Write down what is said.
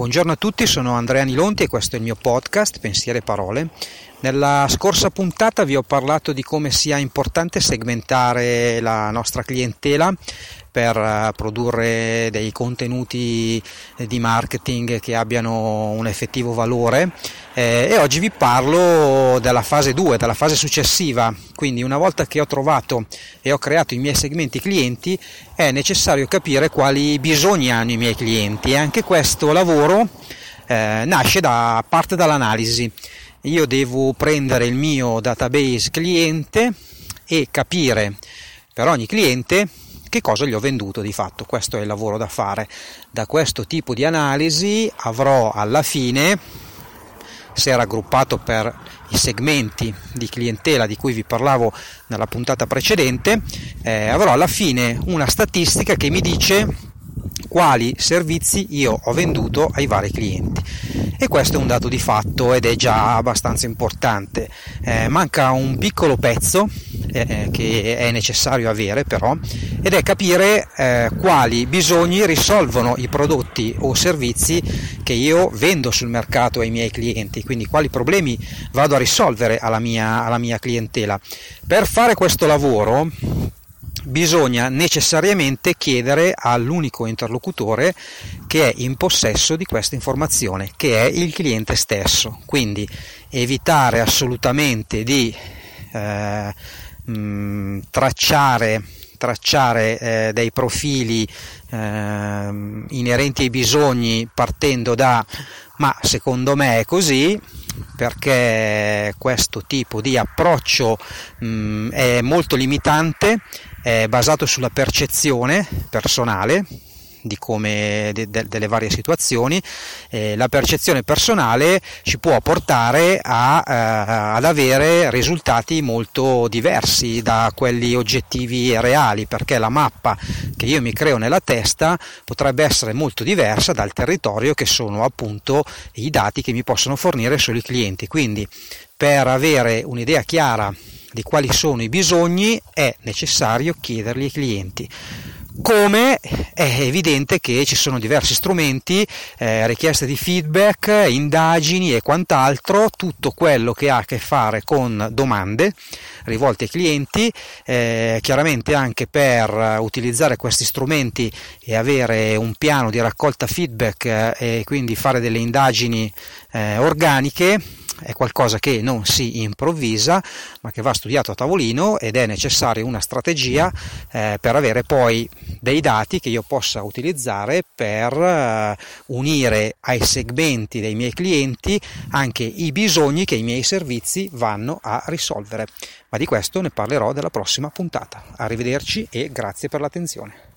Buongiorno a tutti, sono Andrea Nilonti e questo è il mio podcast Pensiere e Parole. Nella scorsa puntata vi ho parlato di come sia importante segmentare la nostra clientela per eh, produrre dei contenuti di marketing che abbiano un effettivo valore. Eh, e oggi vi parlo della fase 2, della fase successiva, quindi una volta che ho trovato e ho creato i miei segmenti clienti è necessario capire quali bisogni hanno i miei clienti. E anche questo lavoro eh, nasce da parte dall'analisi. Io devo prendere il mio database cliente e capire per ogni cliente che cosa gli ho venduto di fatto. Questo è il lavoro da fare. Da questo tipo di analisi avrò alla fine, se era aggruppato per i segmenti di clientela di cui vi parlavo nella puntata precedente, eh, avrò alla fine una statistica che mi dice quali servizi io ho venduto ai vari clienti e questo è un dato di fatto ed è già abbastanza importante. Eh, manca un piccolo pezzo eh, che è necessario avere però ed è capire eh, quali bisogni risolvono i prodotti o servizi che io vendo sul mercato ai miei clienti, quindi quali problemi vado a risolvere alla mia, alla mia clientela. Per fare questo lavoro bisogna necessariamente chiedere all'unico interlocutore che è in possesso di questa informazione, che è il cliente stesso. Quindi evitare assolutamente di eh, mh, tracciare, tracciare eh, dei profili eh, inerenti ai bisogni partendo da ma secondo me è così perché questo tipo di approccio mh, è molto limitante è basato sulla percezione personale come, de, de, delle varie situazioni, eh, la percezione personale ci può portare a, eh, ad avere risultati molto diversi da quelli oggettivi e reali, perché la mappa che io mi creo nella testa potrebbe essere molto diversa dal territorio che sono appunto i dati che mi possono fornire solo i clienti. Quindi per avere un'idea chiara di quali sono i bisogni è necessario chiederli ai clienti. Come è evidente che ci sono diversi strumenti, eh, richieste di feedback, indagini e quant'altro, tutto quello che ha a che fare con domande rivolte ai clienti, eh, chiaramente anche per utilizzare questi strumenti e avere un piano di raccolta feedback eh, e quindi fare delle indagini eh, organiche è qualcosa che non si improvvisa, ma che va studiato a tavolino ed è necessaria una strategia eh, per avere poi dei dati che io possa utilizzare per eh, unire ai segmenti dei miei clienti anche i bisogni che i miei servizi vanno a risolvere. Ma di questo ne parlerò nella prossima puntata. Arrivederci e grazie per l'attenzione.